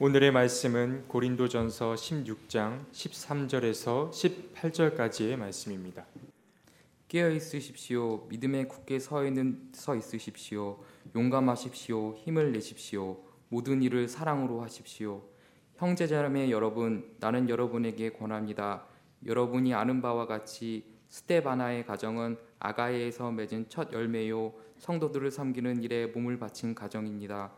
오늘의 말씀은 고린도전서 16장 13절에서 18절까지의 말씀입니다. 깨어 있으십시오. 믿음에 굳게 서 있는 서 있으십시오. 용감하십시오. 힘을 내십시오. 모든 일을 사랑으로 하십시오. 형제자매 여러분, 나는 여러분에게 권합니다. 여러분이 아는 바와 같이 스테바나의 가정은 아가야에서 맺은 첫 열매요 성도들을 섬기는 일에 몸을 바친 가정입니다.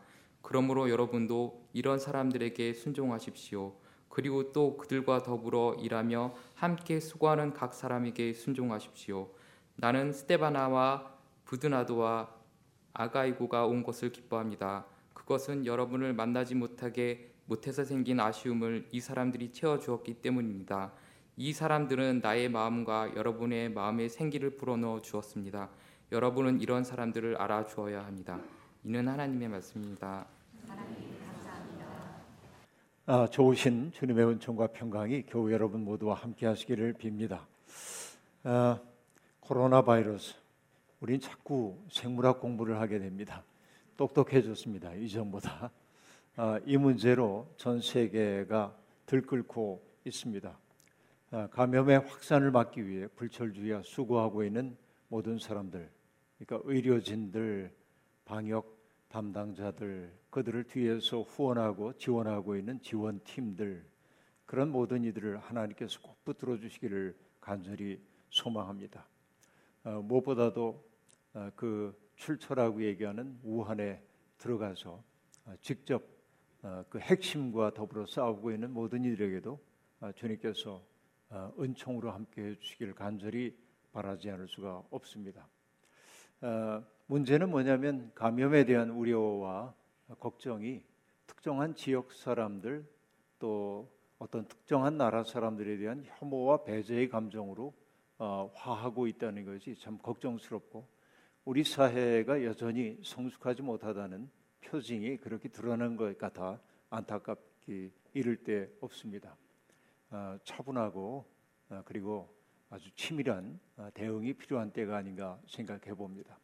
그러므로 여러분도 이런 사람들에게 순종하십시오. 그리고 또 그들과 더불어 일하며 함께 수고하는 각 사람에게 순종하십시오. 나는 스테바나와 부드나도와 아가이고가 온 것을 기뻐합니다. 그것은 여러분을 만나지 못하게 못해서 생긴 아쉬움을 이 사람들이 채워 주었기 때문입니다. 이 사람들은 나의 마음과 여러분의 마음에 생기를 불어넣어 주었습니다. 여러분은 이런 사람들을 알아주어야 합니다. 이는 하나님의 말씀입니다. 아, 좋으신 주님의 은총과 평강이 교회 여러분 모두와 함께 하시기를 빕니다. 아, 코로나 바이러스, 우린 자꾸 생물학 공부를 하게 됩니다. 똑똑해졌습니다. 이전보다. 아, 이 문제로 전 세계가 들끓고 있습니다. 아, 감염의 확산을 막기 위해 불철주야 수고하고 있는 모든 사람들, 그러니까 의료진들, 방역 담당자들, 그들을 뒤에서 후원하고 지원하고 있는 지원팀들, 그런 모든 이들을 하나님께서 꼭 붙들어 주시기를 간절히 소망합니다. 어, 무엇보다도 어, 그 출처라고 얘기하는 우한에 들어가서 어, 직접 어, 그 핵심과 더불어 싸우고 있는 모든 이들에게도 어, 주님께서 어, 은총으로 함께 해주시기를 간절히 바라지 않을 수가 없습니다. 어, 문제는 뭐냐면 감염에 대한 우려와 걱정이 특정한 지역 사람들 또 어떤 특정한 나라 사람들에 대한 혐오와 배제의 감정으로 어, 화하고 있다는 것이 참 걱정스럽고 우리 사회가 여전히 성숙하지 못하다는 표징이 그렇게 드러난 것 같아 안타깝기 이를 데 없습니다. 어, 차분하고 어, 그리고 아주 치밀한 어, 대응이 필요한 때가 아닌가 생각해 봅니다.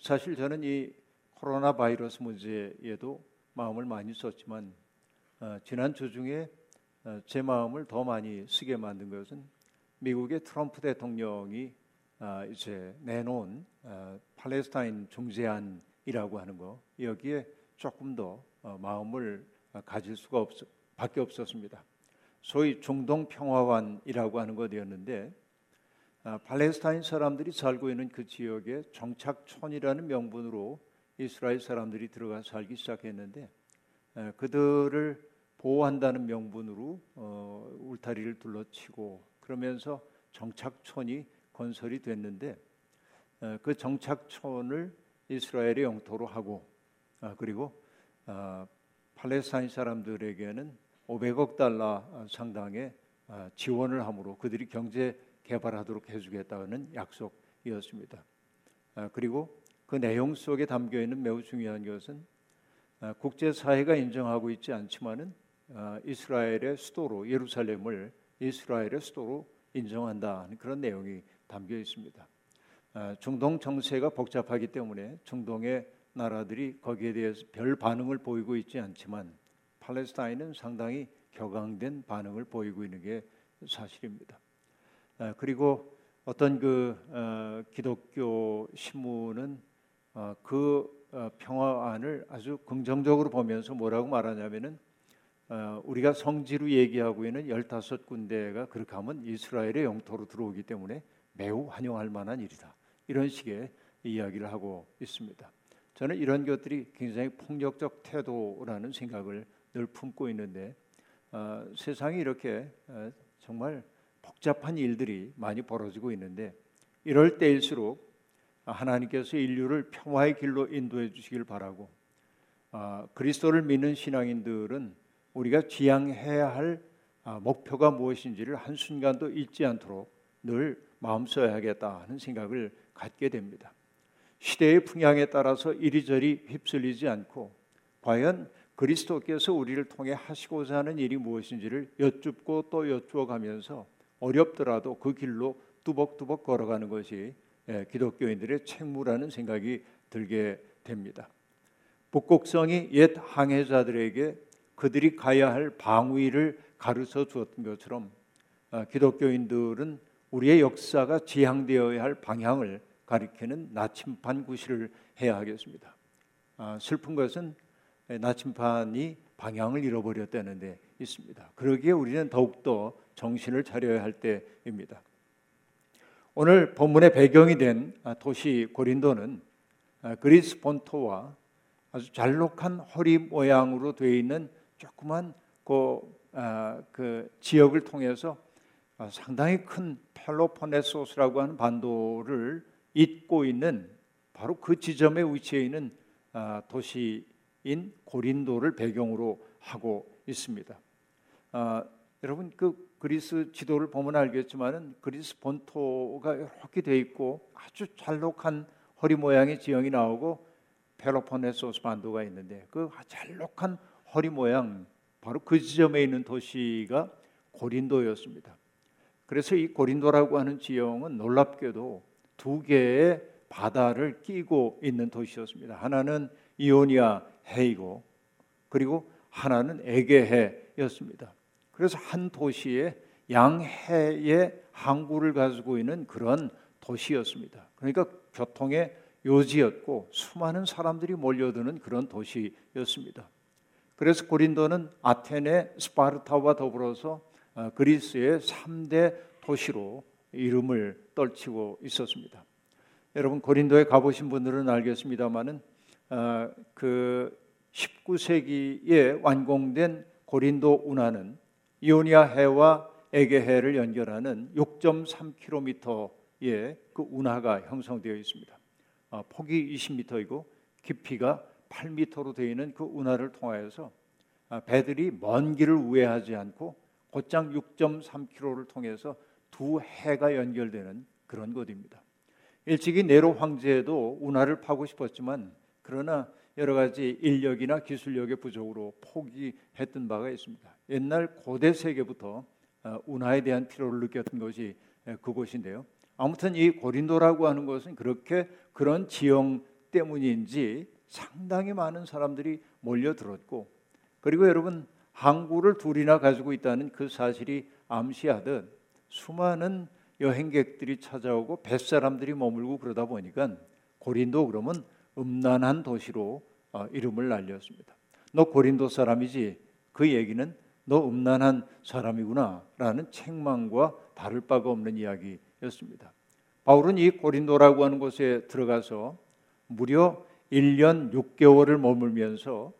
사실 저는 이 코로나 바이러스 문제에도 마음을 많이 썼지만 어, 지난 주 중에 어, 제 마음을 더 많이 쓰게 만든 것은 미국의 트럼프 대통령이 어, 이제 내놓은 어, 팔레스타인 중재안이라고 하는 거 여기에 조금 더 어, 마음을 가질 수가 없 밖에 없었습니다. 소위 중동 평화관이라고 하는 것이었는데 아, 팔레스타인 사람들이 살고 있는 그 지역에 정착촌이라는 명분으로 이스라엘 사람들이 들어가 살기 시작했는데 그들을 보호한다는 명분으로 어, 울타리를 둘러치고 그러면서 정착촌이 건설이 됐는데 그 정착촌을 이스라엘의 영토로 하고 아, 그리고 아, 팔레스타인 사람들에게는 500억 달러 상당의 지원을 함으로 그들이 경제 개발하도록 해주겠다는 약속이었습니다. 아, 그리고 그 내용 속에 담겨 있는 매우 중요한 것은 아, 국제 사회가 인정하고 있지 않지만은 아, 이스라엘의 수도로 예루살렘을 이스라엘의 수도로 인정한다는 그런 내용이 담겨 있습니다. 중동 정세가 복잡하기 때문에 중동의 나라들이 거기에 대해서 별 반응을 보이고 있지 않지만 팔레스타인은 상당히 격앙된 반응을 보이고 있는 게 사실입니다. 아, 그리고 어떤 그 어, 기독교 신문은 어, 그 어, 평화안을 아주 긍정적으로 보면서 뭐라고 말하냐면은 우리가 성지로 얘기하고 있는 열다섯 군데가 그렇게 하면 이스라엘의 영토로 들어오기 때문에 매우 환영할 만한 일이다. 이런 식의 이야기를 하고 있습니다. 저는 이런 것들이 굉장히 폭력적 태도라는 생각을 늘 품고 있는데 어, 세상이 이렇게 어, 정말 복잡한 일들이 많이 벌어지고 있는데 이럴 때일수록 하나님께서 인류를 평화의 길로 인도해 주시길 바라고 아, 그리스도를 믿는 신앙인들은 우리가 지향해야 할 아, 목표가 무엇인지를 한 순간도 잊지 않도록 늘 마음 써야겠다 하는 생각을 갖게 됩니다. 시대의 풍향에 따라서 이리저리 휩쓸리지 않고 과연 그리스도께서 우리를 통해 하시고자 하는 일이 무엇인지를 여쭙고 또 여쭈어 가면서 어렵더라도 그 길로 뚜벅뚜벅 걸어가는 것이 예, 기독교인들의 책무라는 생각이 들게 됩니다. 북곡성이 옛 항해자들에게 그들이 가야 할 방위를 가르쳐 주었던 것처럼 아, 기독교인들은 우리의 역사가 지향되어야 할 방향을 가리키는 나침반 구실을 해야 하겠습니다. 아, 슬픈 것은 나침반이 방향을 잃어버렸다는 데 있습니다. 그러기에 우리는 더욱더 정신을 차려야 할 때입니다. 오늘 본문의 배경이 된 아, 도시 고린도는 아, 그리스 본토와 아주 잘록한 허리 모양으로 되어 있는 조그만 그, 아, 그 지역을 통해서 상당히 큰 펠로폰네소스라고 하는 반도를 잇고 있는 바로 그 지점에 위치해 있는 도시 인 고린도를 배경으로 하고 있습니다. 여러분 그 그리스 지도를 보면 알겠지만은 그리스 본토가 이렇게 돼 있고 아주 잘록한 허리 모양의 지형이 나오고 펠로폰네소스 반도가 있는데 그 잘록한 허리 모양 바로 그 지점에 있는 도시가 고린도였습니다. 그래서 이 고린도라고 하는 지형은 놀랍게도 두 개의 바다를 끼고 있는 도시였습니다. 하나는 이오니아 해이고 그리고 하나는 에게해였습니다. 그래서 한 도시에 양해의 항구를 가지고 있는 그런 도시였습니다. 그러니까 교통의 요지였고 수많은 사람들이 몰려드는 그런 도시였습니다. 그래서 고린도는 아테네, 스파르타와 더불어서 어, 그리스의 3대 도시로 이름을 떨치고 있었습니다. 여러분 고린도에 가보신 분들은 알겠습니다만은 어, 그 19세기에 완공된 고린도 운하는 이오니아 해와 에게해를 연결하는 6.3km의 그 운하가 형성되어 있습니다. 어, 폭이 20m이고 깊이가 8m로 되어 있는 그 운하를 통하여서 어, 배들이 먼 길을 우회하지 않고 곧장 6.3km를 통해서 두 해가 연결되는 그런 곳입니다. 일찍이 네로 황제도 운하를 파고 싶었지만 그러나 여러 가지 인력이나 기술력의 부족으로 포기했던 바가 있습니다. 옛날 고대 세계부터 어, 운하에 대한 필요를 느꼈던 것이 그곳인데요. 아무튼 이 고린도라고 하는 것은 그렇게 그런 지형 때문인지 상당히 많은 사람들이 몰려들었고 그리고 여러분 항구를 둘이나 가지고 있다는 그 사실이 암시하듯 수많은 여행객들이 찾아오고 뱃사람들이 머물고 그러다 보니까 고린도 그러면 음란한 도시로 어, 이름을 날렸습니다. 너 고린도 사람이지? 그 얘기는 너 음란한 사람이구나라는 책망과 다를 바가 없는 이야기였습니다. 바울은 이 고린도라고 하는 곳에 들어가서 무려 1년 6개월을 머물면서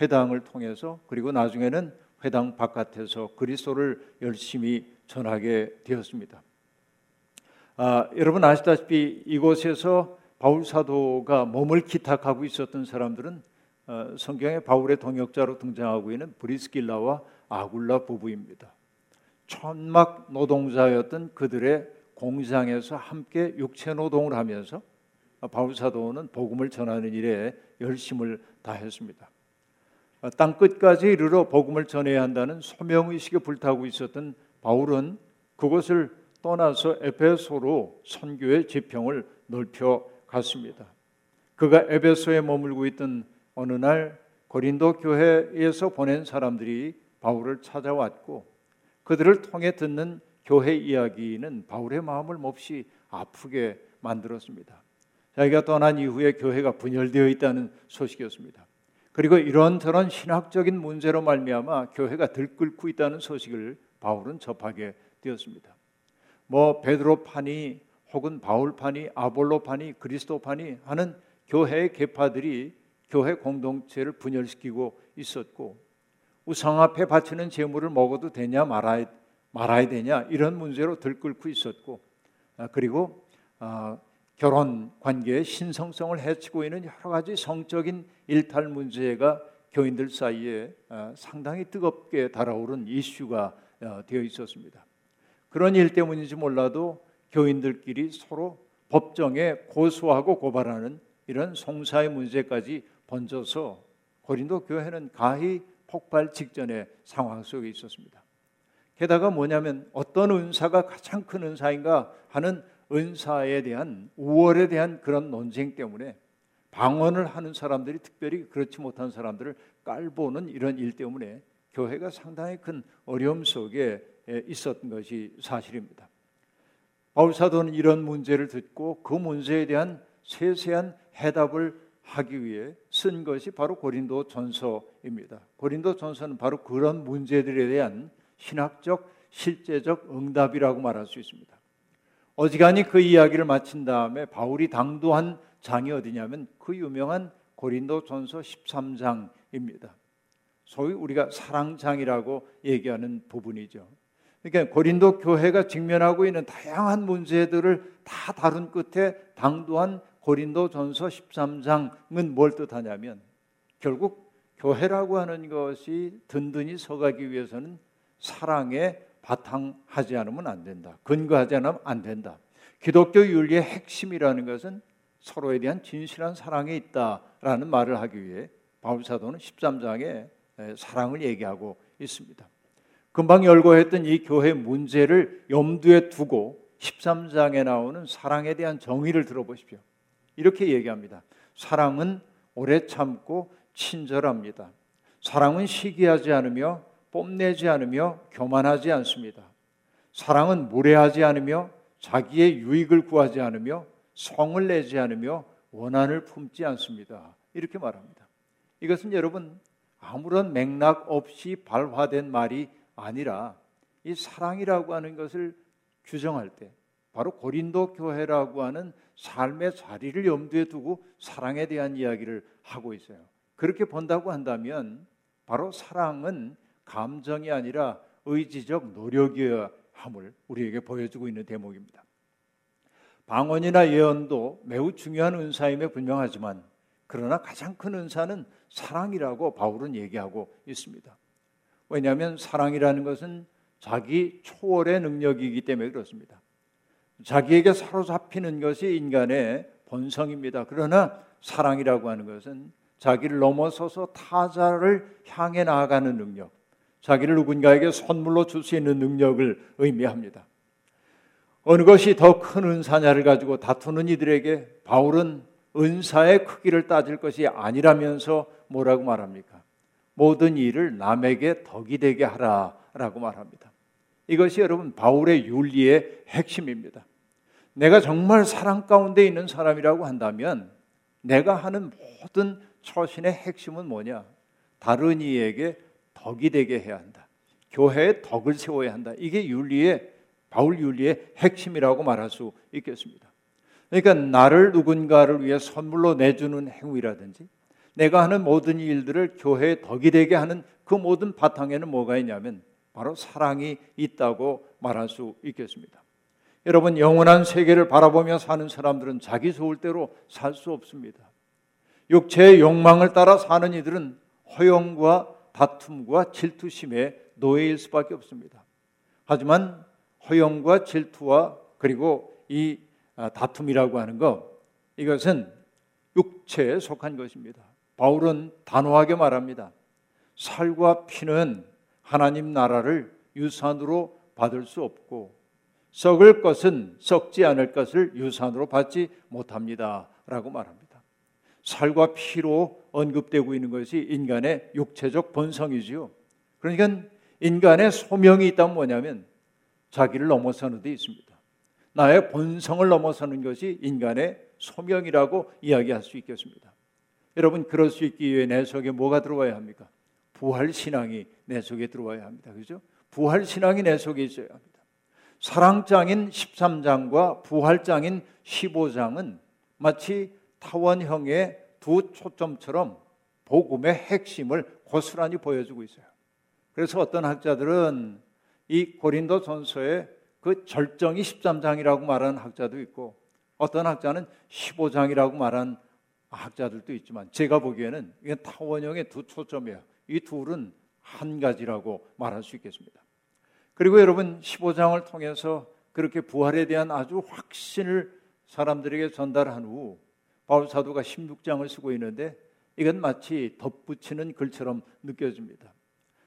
회당을 통해서 그리고 나중에는 회당 바깥에서 그리스도를 열심히 전하게 되었습니다. 아, 여러분 아시다시피 이곳에서 바울 사도가 몸을 기탁하고 있었던 사람들은 어, 성경에 바울의 동역자로 등장하고 있는 브리스길라와 아굴라 부부입니다. 천막 노동자였던 그들의 공장에서 함께 육체 노동을 하면서 바울 사도는 복음을 전하는 일에 열심을 다했습니다. 어, 땅 끝까지 이르러 복음을 전해야 한다는 소명 의식에 불타고 있었던 바울은 그곳을 떠나서 에베소로 선교의 지평을 넓혀 갔습니다. 그가 에베소에 머물고 있던 어느 날 고린도 교회에서 보낸 사람들이 바울을 찾아왔고 그들을 통해 듣는 교회 이야기는 바울의 마음을 몹시 아프게 만들었습니다. 자기가 떠난 이후에 교회가 분열되어 있다는 소식이었습니다. 그리고 이런저런 신학적인 문제로 말미암아 교회가 들끓고 있다는 소식을 바울은 접하게 되었습니다. 뭐 베드로 판이 혹은 바울판이 아볼로판이 그리스도판이 하는 교회의 계파들이 교회 공동체를 분열시키고 있었고 우상 앞에 바치는 제물을 먹어도 되냐 말아야, 말아야 되냐 이런 문제로 들끓고 있었고 아, 그리고 아, 결혼 관계의 신성성을 해치고 있는 여러 가지 성적인 일탈 문제가 교인들 사이에 아, 상당히 뜨겁게 달아오른 이슈가 되어 있었습니다. 그런 일 때문인지 몰라도 교인들끼리 서로 법정에 고소하고 고발하는 이런 송사의 문제까지 번져서 고린도 교회는 가히 폭발 직전의 상황 속에 있었습니다. 게다가 뭐냐면 어떤 은사가 가장 큰 은사인가 하는 은사에 대한 우월에 대한 그런 논쟁 때문에 방언을 하는 사람들이 특별히 그렇지 못한 사람들을 깔보는 이런 일 때문에 교회가 상당히 큰 어려움 속에 있었던 것이 사실입니다. 바울 사도는 이런 문제를 듣고 그 문제에 대한 세세한 해답을 하기 위해 쓴 것이 바로 고린도 전서입니다. 고린도 전서는 바로 그런 문제들에 대한 신학적, 실제적 응답이라고 말할 수 있습니다. 어지간히 그 이야기를 마친 다음에 바울이 당도한 장이 어디냐면 그 유명한 고린도 전서 13장입니다. 소위 우리가 사랑장이라고 얘기하는 부분이죠. 그러니까 고린도 교회가 직면하고 있는 다양한 문제들을 다 다룬 끝에 당도한 고린도 전서 13장은 뭘 뜻하냐면 결국 교회라고 하는 것이 든든히 서가기 위해서는 사랑에 바탕하지 않으면 안 된다. 근거하지 않으면 안 된다. 기독교 윤리의 핵심이라는 것은 서로에 대한 진실한 사랑에 있다라는 말을 하기 위해 바울 사도는 13장에 사랑을 얘기하고 있습니다. 금방 열거했던 이 교회 문제를 염두에 두고 13장에 나오는 사랑에 대한 정의를 들어보십시오. 이렇게 얘기합니다. 사랑은 오래 참고 친절합니다. 사랑은 시기하지 않으며 뽐내지 않으며 교만하지 않습니다. 사랑은 무례하지 않으며 자기의 유익을 구하지 않으며 성을 내지 않으며 원한을 품지 않습니다. 이렇게 말합니다. 이것은 여러분 아무런 맥락 없이 발화된 말이 아니라 이 사랑이라고 하는 것을 규정할 때 바로 고린도 교회라고 하는 삶의 자리를 염두에 두고 사랑에 대한 이야기를 하고 있어요. 그렇게 본다고 한다면 바로 사랑은 감정이 아니라 의지적 노력이어야 함을 우리에게 보여주고 있는 대목입니다. 방언이나 예언도 매우 중요한 은사임에 분명하지만 그러나 가장 큰 은사는 사랑이라고 바울은 얘기하고 있습니다. 왜냐하면 사랑이라는 것은 자기 초월의 능력이기 때문에 그렇습니다. 자기에게 사로잡히는 것이 인간의 본성입니다. 그러나 사랑이라고 하는 것은 자기를 넘어서서 타자를 향해 나아가는 능력, 자기를 누군가에게 선물로 줄 수 있는 능력을 의미합니다. 어느 것이 더 큰 은사냐를 가지고 다투는 이들에게 바울은 은사의 크기를 따질 것이 아니라면서 뭐라고 말합니까? 모든 일을 남에게 덕이 되게 하라라고 말합니다. 이것이 여러분 바울의 윤리의 핵심입니다. 내가 정말 사랑 가운데 있는 사람이라고 한다면 내가 하는 모든 처신의 핵심은 뭐냐? 다른 이에게 덕이 되게 해야 한다. 교회에 덕을 세워야 한다. 이게 윤리의 바울 윤리의 핵심이라고 말할 수 있겠습니다. 그러니까 나를 누군가를 위해 선물로 내주는 행위라든지 내가 하는 모든 일들을 교회에 덕이 되게 하는 그 모든 바탕에는 뭐가 있냐면 바로 사랑이 있다고 말할 수 있겠습니다. 여러분 영원한 세계를 바라보며 사는 사람들은 자기 좋을 대로 살 수 없습니다. 육체의 욕망을 따라 사는 이들은 허영과 다툼과 질투심의 노예일 수밖에 없습니다. 하지만 허영과 질투와 그리고 이 아, 다툼이라고 하는 것 이것은 육체에 속한 것입니다. 바울은 단호하게 말합니다. 살과 피는 하나님 나라를 유산으로 받을 수 없고 썩을 것은 썩지 않을 것을 유산으로 받지 못합니다 라고 말합니다. 살과 피로 언급되고 있는 것이 인간의 육체적 본성이지요. 그러니까 인간의 소명이 있다면 뭐냐면 자기를 넘어서는 데 있습니다. 나의 본성을 넘어서는 것이 인간의 소명이라고 이야기할 수 있겠습니다. 여러분 그럴 수 있기 위해 내 속에 뭐가 들어와야 합니까? 부활 신앙이 내 속에 들어와야 합니다. 그죠? 부활 신앙이 내 속에 있어야 합니다. 사랑장인 13장과 부활장인 15장은 마치 타원형의 두 초점처럼 복음의 핵심을 고스란히 보여주고 있어요. 그래서 어떤 학자들은 이 고린도 전서의 그 절정이 13장이라고 말하는 학자도 있고 어떤 학자는 15장이라고 말하는 학자들도 있지만 제가 보기에는 이게 타원형의 두 초점이에요. 이 둘은 한 가지라고 말할 수 있겠습니다. 그리고 여러분 15장을 통해서 그렇게 부활에 대한 아주 확신을 사람들에게 전달한 후 바울 사도가 16장을 쓰고 있는데 이건 마치 덧붙이는 글처럼 느껴집니다.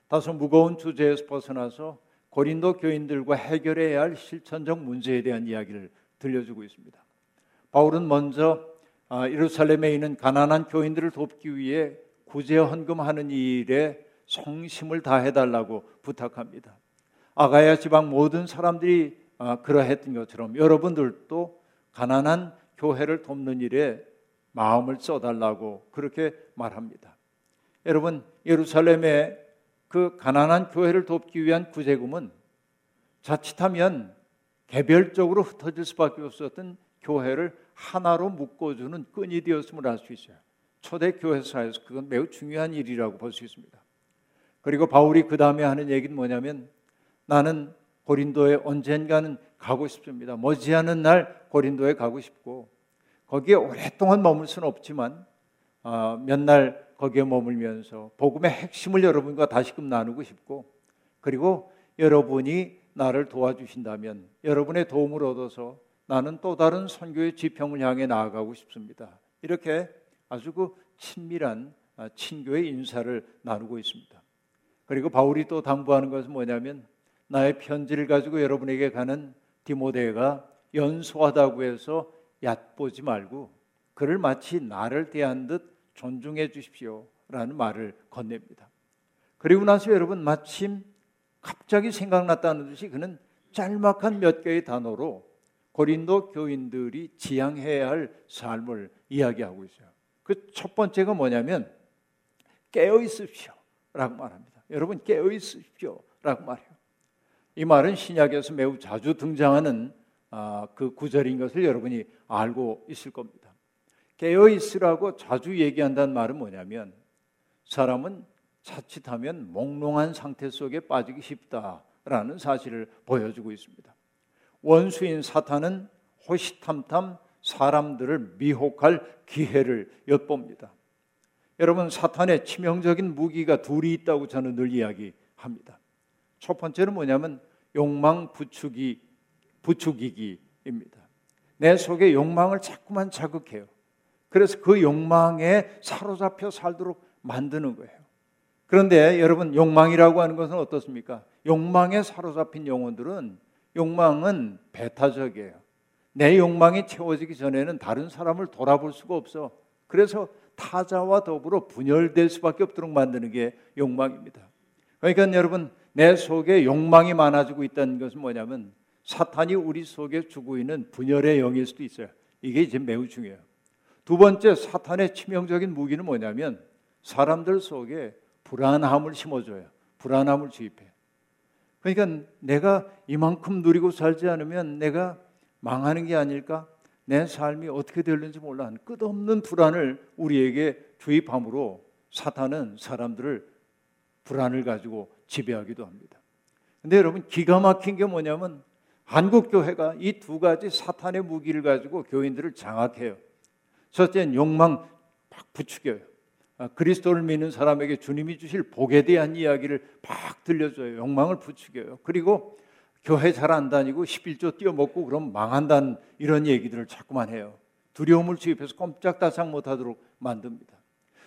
다소 무거운 주제에서 벗어나서 고린도 교인들과 해결해야 할 실천적 문제에 대한 이야기를 들려주고 있습니다. 바울은 먼저 아, 예루살렘에 있는 가난한 교인들을 돕기 위해 구제 헌금하는 일에 성심을 다해 달라고 부탁합니다. 아가야 지방 모든 사람들이 아, 그러했던 것처럼 여러분들도 가난한 교회를 돕는 일에 마음을 써달라고 그렇게 말합니다. 여러분 예루살렘에 그 가난한 교회를 돕기 위한 구제금은 자칫하면 개별적으로 흩어질 수밖에 없었던 교회를 하나로 묶어주는 끈이 되었음을 알 수 있어요. 초대 교회사에서 그건 매우 중요한 일이라고 볼 수 있습니다. 그리고 바울이 그 다음에 하는 얘기는 뭐냐면 나는 고린도에 언젠가는 가고 싶습니다. 머지않은 날 고린도에 가고 싶고 거기에 오랫동안 머물 수는 없지만 어, 몇날 거기에 머물면서 복음의 핵심을 여러분과 다시금 나누고 싶고 그리고 여러분이 나를 도와주신다면 여러분의 도움을 얻어서 나는 또 다른 선교의 지평을 향해 나아가고 싶습니다. 이렇게 아주 그 친밀한 아, 친교의 인사를 나누고 있습니다. 그리고 바울이 또 당부하는 것은 뭐냐면 나의 편지를 가지고 여러분에게 가는 디모데가 연소하다고 해서 얕보지 말고 그를 마치 나를 대한 듯 존중해 주십시오 라는 말을 건넵니다. 그리고 나서 여러분 마침 갑자기 생각났다는 듯이 그는 짤막한 몇 개의 단어로 고린도 교인들이 지향해야 할 삶을 이야기하고 있어요. 그 첫 번째가 뭐냐면 깨어 있으십시오라고 말합니다. 여러분 깨어 있으십시오라고 말해요. 이 말은 신약에서 매우 자주 등장하는 아, 그 구절인 것을 여러분이 알고 있을 겁니다. 깨어 있으라고 자주 얘기한다는 말은 뭐냐면 사람은 자칫하면 몽롱한 상태 속에 빠지기 쉽다라는 사실을 보여주고 있습니다. 원수인 사탄은 호시탐탐 사람들을 미혹할 기회를 엿봅니다. 여러분 사탄의 치명적인 무기가 둘이 있다고 저는 늘 이야기합니다. 첫 번째는 뭐냐면 욕망 부추기 부추기기입니다. 내 속에 욕망을 자꾸만 자극해요. 그래서 그 욕망에 사로잡혀 살도록 만드는 거예요. 그런데 여러분 욕망이라고 하는 것은 어떻습니까? 욕망에 사로잡힌 영혼들은 욕망은 배타적이에요. 내 욕망이 채워지기 전에는 다른 사람을 돌아볼 수가 없어. 그래서 타자와 더불어 분열될 수밖에 없도록 만드는 게 욕망입니다. 그러니까 여러분 내 속에 욕망이 많아지고 있다는 것은 뭐냐면 사탄이 우리 속에 주고 있는 분열의 영일 수도 있어요. 이게 이제 매우 중요해요. 두 번째 사탄의 치명적인 무기는 뭐냐면 사람들 속에 불안함을 심어줘요. 불안함을 주입해. 그러니까 내가 이만큼 누리고 살지 않으면 내가 망하는 게 아닐까? 내 삶이 어떻게 될는지 몰라. 끝없는 불안을 우리에게 주입함으로 사탄은 사람들을 불안을 가지고 지배하기도 합니다. 근데 여러분 기가 막힌 게 뭐냐면 한국 교회가 이 두 가지 사탄의 무기를 가지고 교인들을 장악해요. 첫째는 욕망 막 부추겨요. 아, 그리스도를 믿는 사람에게 주님이 주실 복에 대한 이야기를 막 들려줘요. 욕망을 부추겨요. 그리고 교회 잘 안 다니고 11조 뛰어먹고 그럼 망한다는 이런 얘기들을 자꾸만 해요. 두려움을 주입해서 꼼짝다상 못하도록 만듭니다.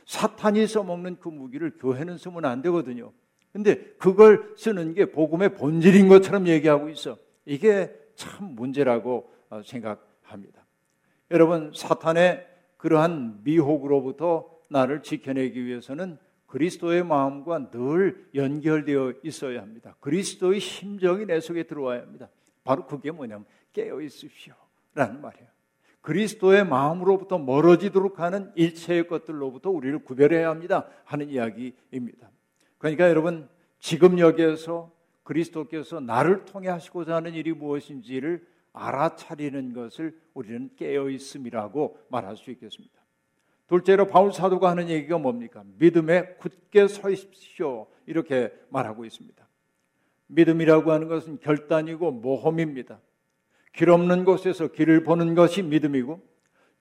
사탄이 써먹는 그 무기를 교회는 쓰면 안 되거든요. 근데 그걸 쓰는 게 복음의 본질인 것처럼 얘기하고 있어. 이게 참 문제라고 어, 생각합니다. 여러분, 사탄의 그러한 미혹으로부터 나를 지켜내기 위해서는 그리스도의 마음과 늘 연결되어 있어야 합니다. 그리스도의 심정이 내 속에 들어와야 합니다. 바로 그게 뭐냐면 깨어 있으십시오. 라는 말이에요. 그리스도의 마음으로부터 멀어지도록 하는 일체의 것들로부터 우리를 구별해야 합니다. 하는 이야기입니다. 그러니까 여러분, 지금 여기에서 그리스도께서 나를 통해 하시고자 하는 일이 무엇인지를 알아차리는 것을 우리는 깨어 있음이라고 말할 수 있겠습니다. 둘째로 바울 사도가 하는 얘기가 뭡니까? 믿음에 굳게 서 있십시오. 이렇게 말하고 있습니다. 믿음이라고 하는 것은 결단이고 모험입니다. 길 없는 곳에서 길을 보는 것이 믿음이고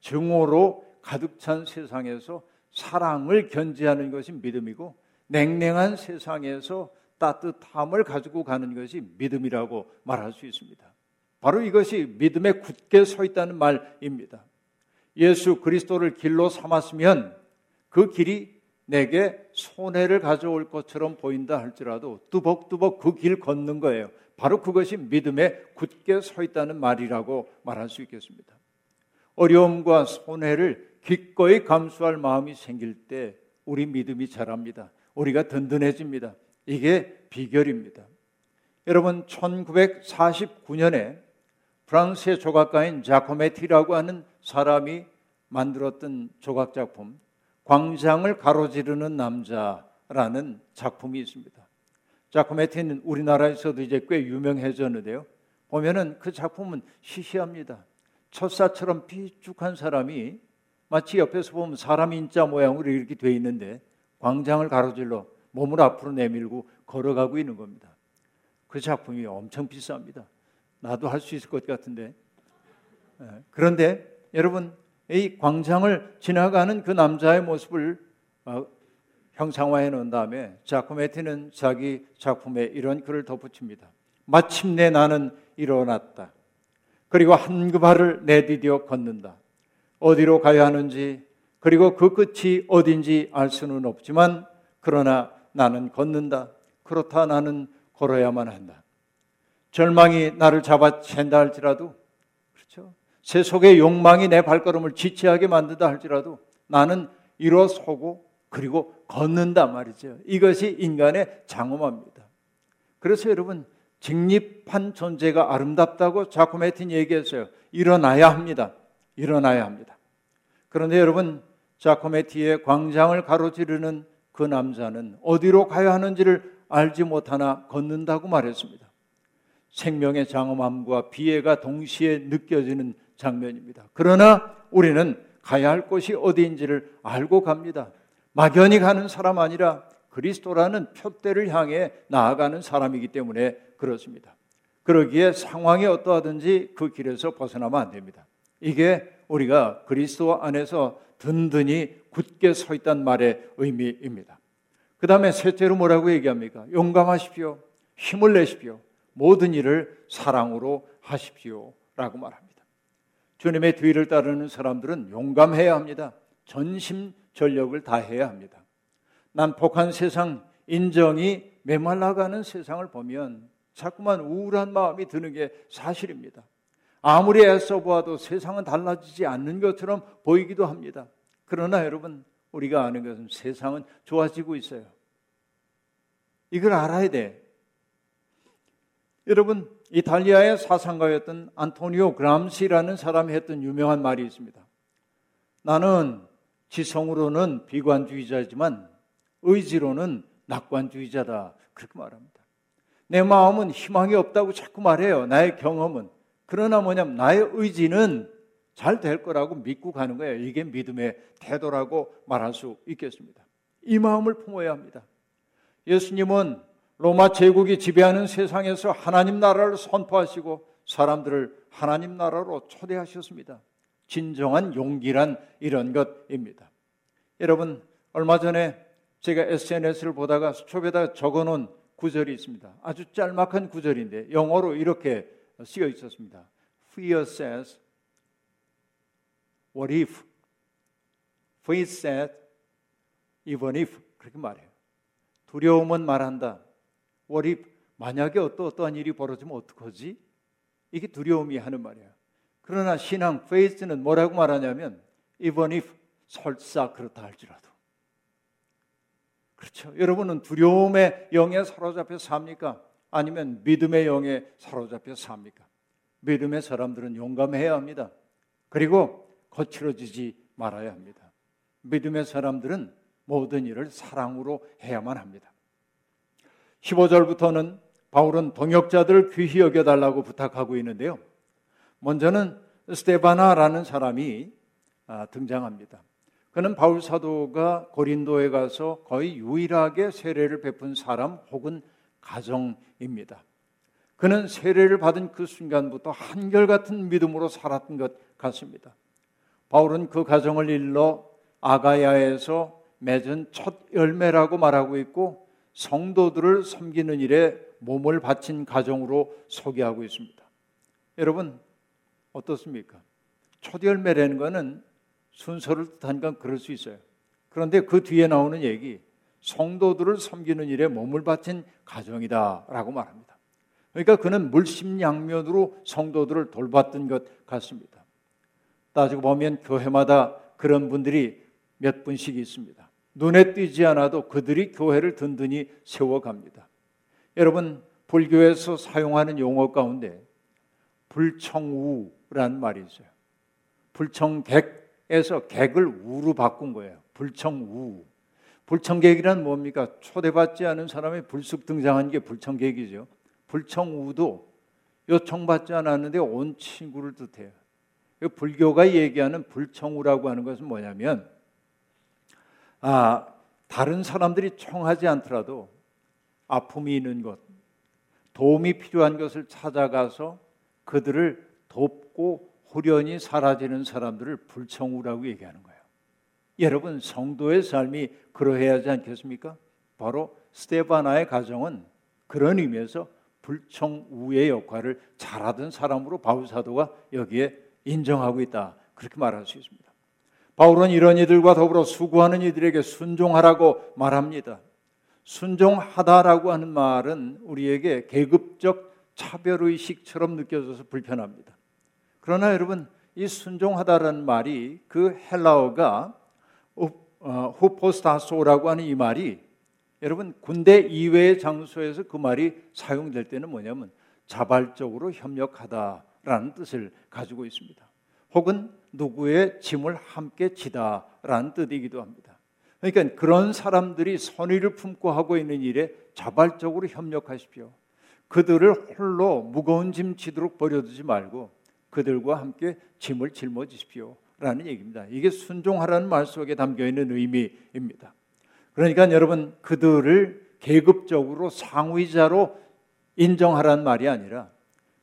증오로 가득 찬 세상에서 사랑을 견지하는 것이 믿음이고 냉랭한 세상에서 따뜻함을 가지고 가는 것이 믿음이라고 말할 수 있습니다. 바로 이것이 믿음에 굳게 서 있다는 말입니다. 예수 그리스도를 길로 삼았으면 그 길이 내게 손해를 가져올 것처럼 보인다 할지라도 뚜벅뚜벅 그 길 걷는 거예요. 바로 그것이 믿음에 굳게 서 있다는 말이라고 말할 수 있겠습니다. 어려움과 손해를 기꺼이 감수할 마음이 생길 때 우리 믿음이 자랍니다. 우리가 든든해집니다. 이게 비결입니다. 여러분 1949년에 프랑스의 조각가인 자코메티라고 하는 사람이 만들었던 조각 작품 광장을 가로지르는 남자라는 작품이 있습니다. 자코메티는 우리나라에서도 이제 꽤 유명해졌는데요. 보면은 그 작품은 시시합니다. 첫사처럼 삐죽한 사람이 마치 옆에서 보면 사람 인자 모양으로 이렇게 돼 있는데 광장을 가로질러 몸을 앞으로 내밀고 걸어가고 있는 겁니다. 그 작품이 엄청 비쌉니다. 나도 할 수 있을 것 같은데. 예, 그런데 여러분 이 광장을 지나가는 그 남자의 모습을 어, 형상화해 놓은 다음에 자코메티는 자기 작품에 이런 글을 덧붙입니다. 마침내 나는 일어났다. 그리고 한 그 발을 내디뎌 걷는다. 어디로 가야 하는지 그리고 그 끝이 어딘지 알 수는 없지만 그러나 나는 걷는다. 그렇다 나는 걸어야만 한다. 절망이 나를 잡아챈다 할지라도. 세 속의 욕망이 내 발걸음을 지체하게 만든다 할지라도 나는 일어서고 그리고 걷는다 말이죠. 이것이 인간의 장엄합니다. 그래서 여러분 직립한 존재가 아름답다고 자코메틴 얘기했어요. 일어나야 합니다. 일어나야 합니다. 그런데 여러분 자코메티의 광장을 가로지르는 그 남자는 어디로 가야 하는지를 알지 못하나 걷는다고 말했습니다. 생명의 장엄함과 비애가 동시에 느껴지는 장면입니다. 그러나 우리는 가야 할 곳이 어디인지를 알고 갑니다. 막연히 가는 사람 아니라 그리스도라는 표대를 향해 나아가는 사람이기 때문에 그렇습니다. 그러기에 상황이 어떠하든지 그 길에서 벗어나면 안 됩니다. 이게 우리가 그리스도 안에서 든든히 굳게 서 있단 말의 의미입니다. 그 다음에 셋째로 뭐라고 얘기합니까? 용감하십시오. 힘을 내십시오. 모든 일을 사랑으로 하십시오. 라고 말합니다. 주님의 뒤를 따르는 사람들은 용감해야 합니다. 전심 전력을 다해야 합니다. 난폭한 세상, 인정이 메말라가는 세상을 보면 자꾸만 우울한 마음이 드는 게 사실입니다. 아무리 애써 보아도 세상은 달라지지 않는 것처럼 보이기도 합니다. 그러나 여러분, 우리가 아는 것은 세상은 좋아지고 있어요. 이걸 알아야 돼. 여러분, 이탈리아의 사상가였던 안토니오 그람시라는 사람이 했던 유명한 말이 있습니다. 나는 지성으로는 비관주의자지만 의지로는 낙관주의자다. 그렇게 말합니다. 내 마음은 희망이 없다고 자꾸 말해요. 나의 경험은. 그러나 뭐냐면 나의 의지는 잘 될 거라고 믿고 가는 거예요. 이게 믿음의 태도라고 말할 수 있겠습니다. 이 마음을 품어야 합니다. 예수님은 로마 제국이 지배하는 세상에서 하나님 나라를 선포하시고 사람들을 하나님 나라로 초대하셨습니다. 진정한 용기란 이런 것입니다. 여러분, 얼마 전에 제가 SNS를 보다가 수첩에다 적어 놓은 구절이 있습니다. 아주 짤막한 구절인데 영어로 이렇게 쓰여 있었습니다. Fear says, what if? Faith said, even if. 그렇게 말해요. 두려움은 말한다. If? 만약에 어떠 어떠한 일이 벌어지면 어떡하지? 이게 두려움이 하는 말이에요. 그러나 신앙, faith는 뭐라고 말하냐면, even if, 설사 그렇다 할지라도. 그렇죠. 여러분은 두려움의 영에 사로잡혀 삽니까? 아니면 믿음의 영에 사로잡혀 삽니까? 믿음의 사람들은 용감해야 합니다. 그리고 거칠어지지 말아야 합니다. 믿음의 사람들은 모든 일을 사랑으로 해야만 합니다. 15절부터는 바울은 동역자들을 귀히 여겨달라고 부탁하고 있는데요. 먼저는 스테바나라는 사람이 아, 등장합니다. 그는 바울 사도가 고린도에 가서 거의 유일하게 세례를 베푼 사람 혹은 가정입니다. 그는 세례를 받은 그 순간부터 한결같은 믿음으로 살았던 것 같습니다. 바울은 그 가정을 일러 아가야에서 맺은 첫 열매라고 말하고 있고 성도들을 섬기는 일에 몸을 바친 가정으로 소개하고 있습니다. 여러분 어떻습니까? 첫 열매라는 것은 순서를 뜻한 건 그럴 수 있어요. 그런데 그 뒤에 나오는 얘기, 성도들을 섬기는 일에 몸을 바친 가정이다라고 말합니다. 그러니까 그는 물심양면으로 성도들을 돌봤던 것 같습니다. 따지고 보면 교회마다 그런 분들이 몇 분씩 있습니다. 눈에 띄지 않아도 그들이 교회를 든든히 세워갑니다. 여러분, 불교에서 사용하는 용어 가운데 불청우라는 말이 있어요. 불청객에서 객을 우로 바꾼 거예요. 불청우. 불청객이란 뭡니까? 초대받지 않은 사람이 불쑥 등장한 게 불청객이죠. 불청우도 요청받지 않았는데 온 친구를 뜻해요. 불교가 얘기하는 불청우라고 하는 것은 뭐냐면 아, 다른 사람들이 청하지 않더라도 아픔이 있는 것, 도움이 필요한 것을 찾아가서 그들을 돕고 후련히 사라지는 사람들을 불청우라고 얘기하는 거예요. 여러분 성도의 삶이 그러해야 하지 않겠습니까? 바로 스테바나의 가정은 그런 의미에서 불청우의 역할을 잘하던 사람으로 바울 사도가 여기에 인정하고 있다. 그렇게 말할 수 있습니다. 바울은 이런 이들과 더불어 수고하는 이들에게 순종하라고 말합니다. 순종하다라고 하는 말은 우리에게 계급적 차별의식처럼 느껴져서 불편합니다. 그러나 여러분, 이 순종하다라는 말이 그 헬라어가 후포스타소라고 어, 하는 이 말이 여러분 군대 이외의 장소에서 그 말이 사용될 때는 뭐냐면 자발적으로 협력하다라는 뜻을 가지고 있습니다. 혹은 누구의 짐을 함께 지다라는 뜻이기도 합니다. 그러니까 그런 사람들이 선의를 품고 하고 있는 일에 자발적으로 협력하십시오. 그들을 홀로 무거운 짐 지도록 버려두지 말고 그들과 함께 짐을 짊어지십시오. 라는 얘기입니다. 이게 순종하라는 말 속에 담겨 있는 의미입니다. 그러니까 여러분 그들을 계급적으로 상위자로 인정하라는 말이 아니라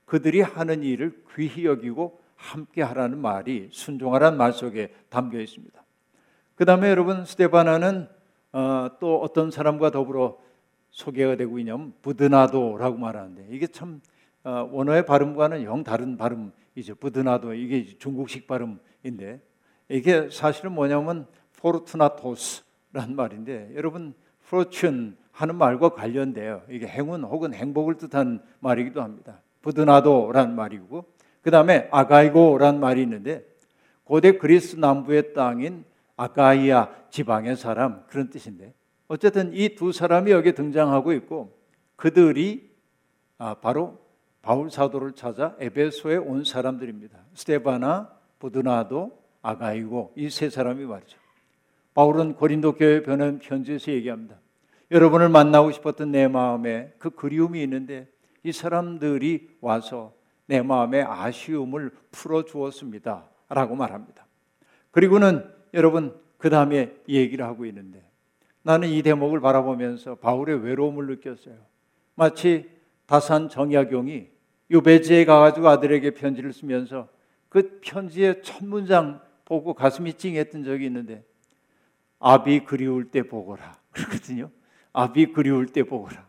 그들이 하는 일을 귀히 여기고 함께 하라는 말이 순종하라는 말 속에 담겨 있습니다. 그 다음에 여러분 스테바나는 어, 또 어떤 사람과 더불어 소개가 되고 있냐면 부드나도라고 말하는데 이게 참 어, 원어의 발음과는 영 다른 발음이죠. 부드나도 이게 중국식 발음인데 이게 사실은 뭐냐면 포르투나토스라는 말인데 여러분 fortune 하는 말과 관련돼요. 이게 행운 혹은 행복을 뜻하는 말이기도 합니다. 부드나도라는 말이고 그 다음에 아가이고라는 말이 있는데 고대 그리스 남부의 땅인 아가이아 지방의 사람 그런 뜻인데 어쨌든 이 두 사람이 여기 등장하고 있고 그들이 아, 바로 바울 사도를 찾아 에베소에 온 사람들입니다. 스테바나, 부드나도, 아가이고 이 세 사람이 말이죠. 바울은 고린도 교회 변한 편지에서 얘기합니다. 여러분을 만나고 싶었던 내 마음에 그 그리움이 있는데 이 사람들이 와서 내 마음의 아쉬움을 풀어 주었습니다. 라고 말합니다. 그리고는 여러분 그 다음에 얘기를 하고 있는데 나는 이 대목을 바라보면서 바울의 외로움을 느꼈어요. 마치 다산 정약용이 유배지에 가가지고 아들에게 편지를 쓰면서 그 편지의 첫 문장 보고 가슴이 찡했던 적이 있는데 아비 그리울 때 보거라 그렇거든요. 아비 그리울 때 보거라.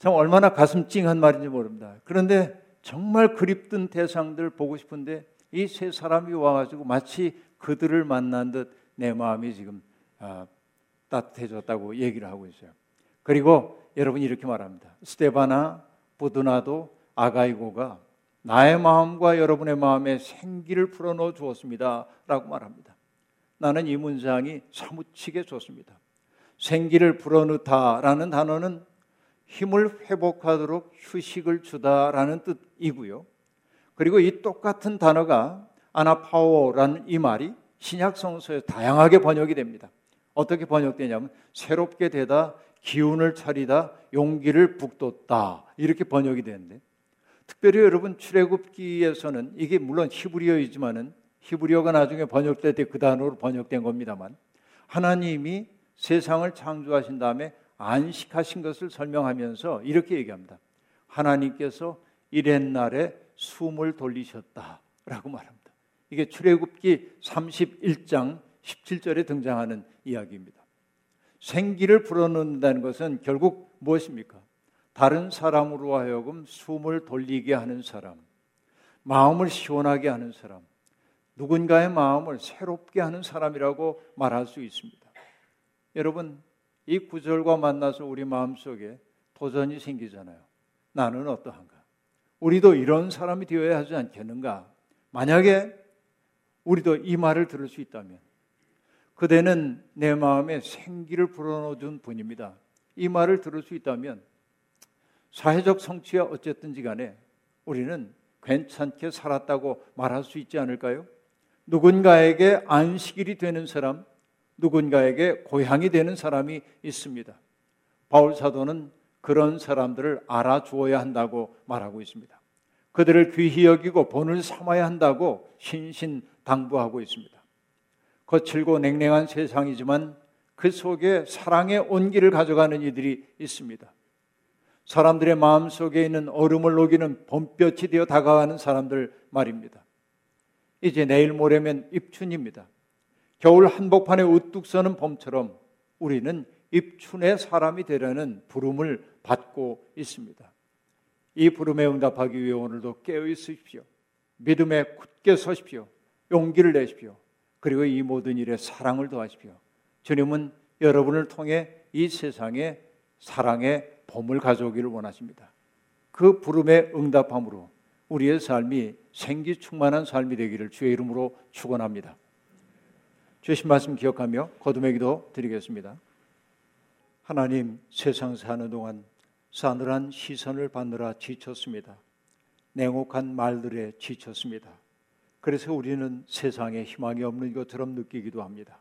참 얼마나 가슴 찡한 말인지 모릅니다. 그런데 정말 그립던 대상들 보고 싶은데 이 세 사람이 와가지고 마치 그들을 만난 듯 내 마음이 지금 아, 따뜻해졌다고 얘기를 하고 있어요. 그리고 여러분이 이렇게 말합니다. 스테바나, 부드나도, 아가이고가 나의 마음과 여러분의 마음에 생기를 풀어넣어 주었습니다. 라고 말합니다. 나는 이 문장이 사무치게 좋습니다. 생기를 불어넣다라는 단어는 힘을 회복하도록 휴식을 주다라는 뜻이고요. 그리고 이 똑같은 단어가 아나파오라는 이 말이 신약 성서에 다양하게 번역이 됩니다. 어떻게 번역되냐면 새롭게 되다, 기운을 차리다, 용기를 북돋다 이렇게 번역이 되는데 특별히 여러분 출애굽기에서는 이게 물론 히브리어이지만은 히브리어가 나중에 번역될 때 그 단어로 번역된 겁니다만 하나님이 세상을 창조하신 다음에 안식하신 것을 설명하면서 이렇게 얘기합니다. 하나님께서 이랜날에 숨을 돌리셨다라고 말합니다. 이게 출애굽기 31장 17절에 등장하는 이야기입니다. 생기를 불어넣는다는 것은 결국 무엇입니까? 다른 사람으로 하여금 숨을 돌리게 하는 사람, 마음을 시원하게 하는 사람, 누군가의 마음을 새롭게 하는 사람이라고 말할 수 있습니다. 여러분, 이 구절과 만나서 우리 마음속에 도전이 생기잖아요. 나는 어떠한가? 우리도 이런 사람이 되어야 하지 않겠는가? 만약에 우리도 이 말을 들을 수 있다면 그대는 내 마음에 생기를 불어넣어 준 분입니다. 이 말을 들을 수 있다면 사회적 성취야 어쨌든지 간에 우리는 괜찮게 살았다고 말할 수 있지 않을까요? 누군가에게 안식일이 되는 사람, 누군가에게 고향이 되는 사람이 있습니다. 바울 사도는 그런 사람들을 알아주어야 한다고 말하고 있습니다. 그들을 귀히 여기고 본을 삼아야 한다고 신신 당부하고 있습니다. 거칠고 냉랭한 세상이지만 그 속에 사랑의 온기를 가져가는 이들이 있습니다. 사람들의 마음 속에 있는 얼음을 녹이는 봄볕이 되어 다가가는 사람들 말입니다. 이제 내일 모레면 입춘입니다. 겨울 한복판에 우뚝 서는 봄처럼 우리는 입춘의 사람이 되려는 부름을 받고 있습니다. 이 부름에 응답하기 위해 오늘도 깨어 있으십시오. 믿음에 굳게 서십시오. 용기를 내십시오. 그리고 이 모든 일에 사랑을 더하십시오. 주님은 여러분을 통해 이 세상에 사랑의 봄을 가져오기를 원하십니다. 그 부름에 응답함으로 우리의 삶이 생기 충만한 삶이 되기를 주의 이름으로 축원합니다. 주신 말씀 기억하며 거듭의 기도 드리겠습니다. 하나님 세상 사는 동안 싸늘한 시선을 받느라 지쳤습니다. 냉혹한 말들에 지쳤습니다. 그래서 우리는 세상에 희망이 없는 것처럼 느끼기도 합니다.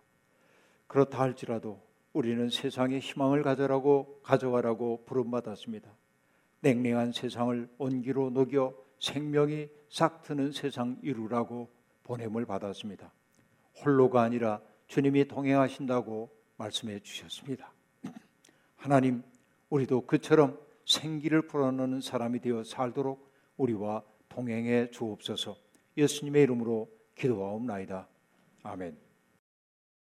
그렇다 할지라도 우리는 세상에 희망을 가져라고 가져가라고 부름받았습니다. 냉랭한 세상을 온기로 녹여 생명이 싹 트는 세상 이루라고 보냄을 받았습니다. 홀로가 아니라 주님이 동행하신다고 말씀해 주셨습니다. 하나님, 우리도 그처럼 생기를 불어넣는 사람이 되어 살도록 우리와 동행해 주옵소서. 예수님의 이름으로 기도하옵나이다. 아멘.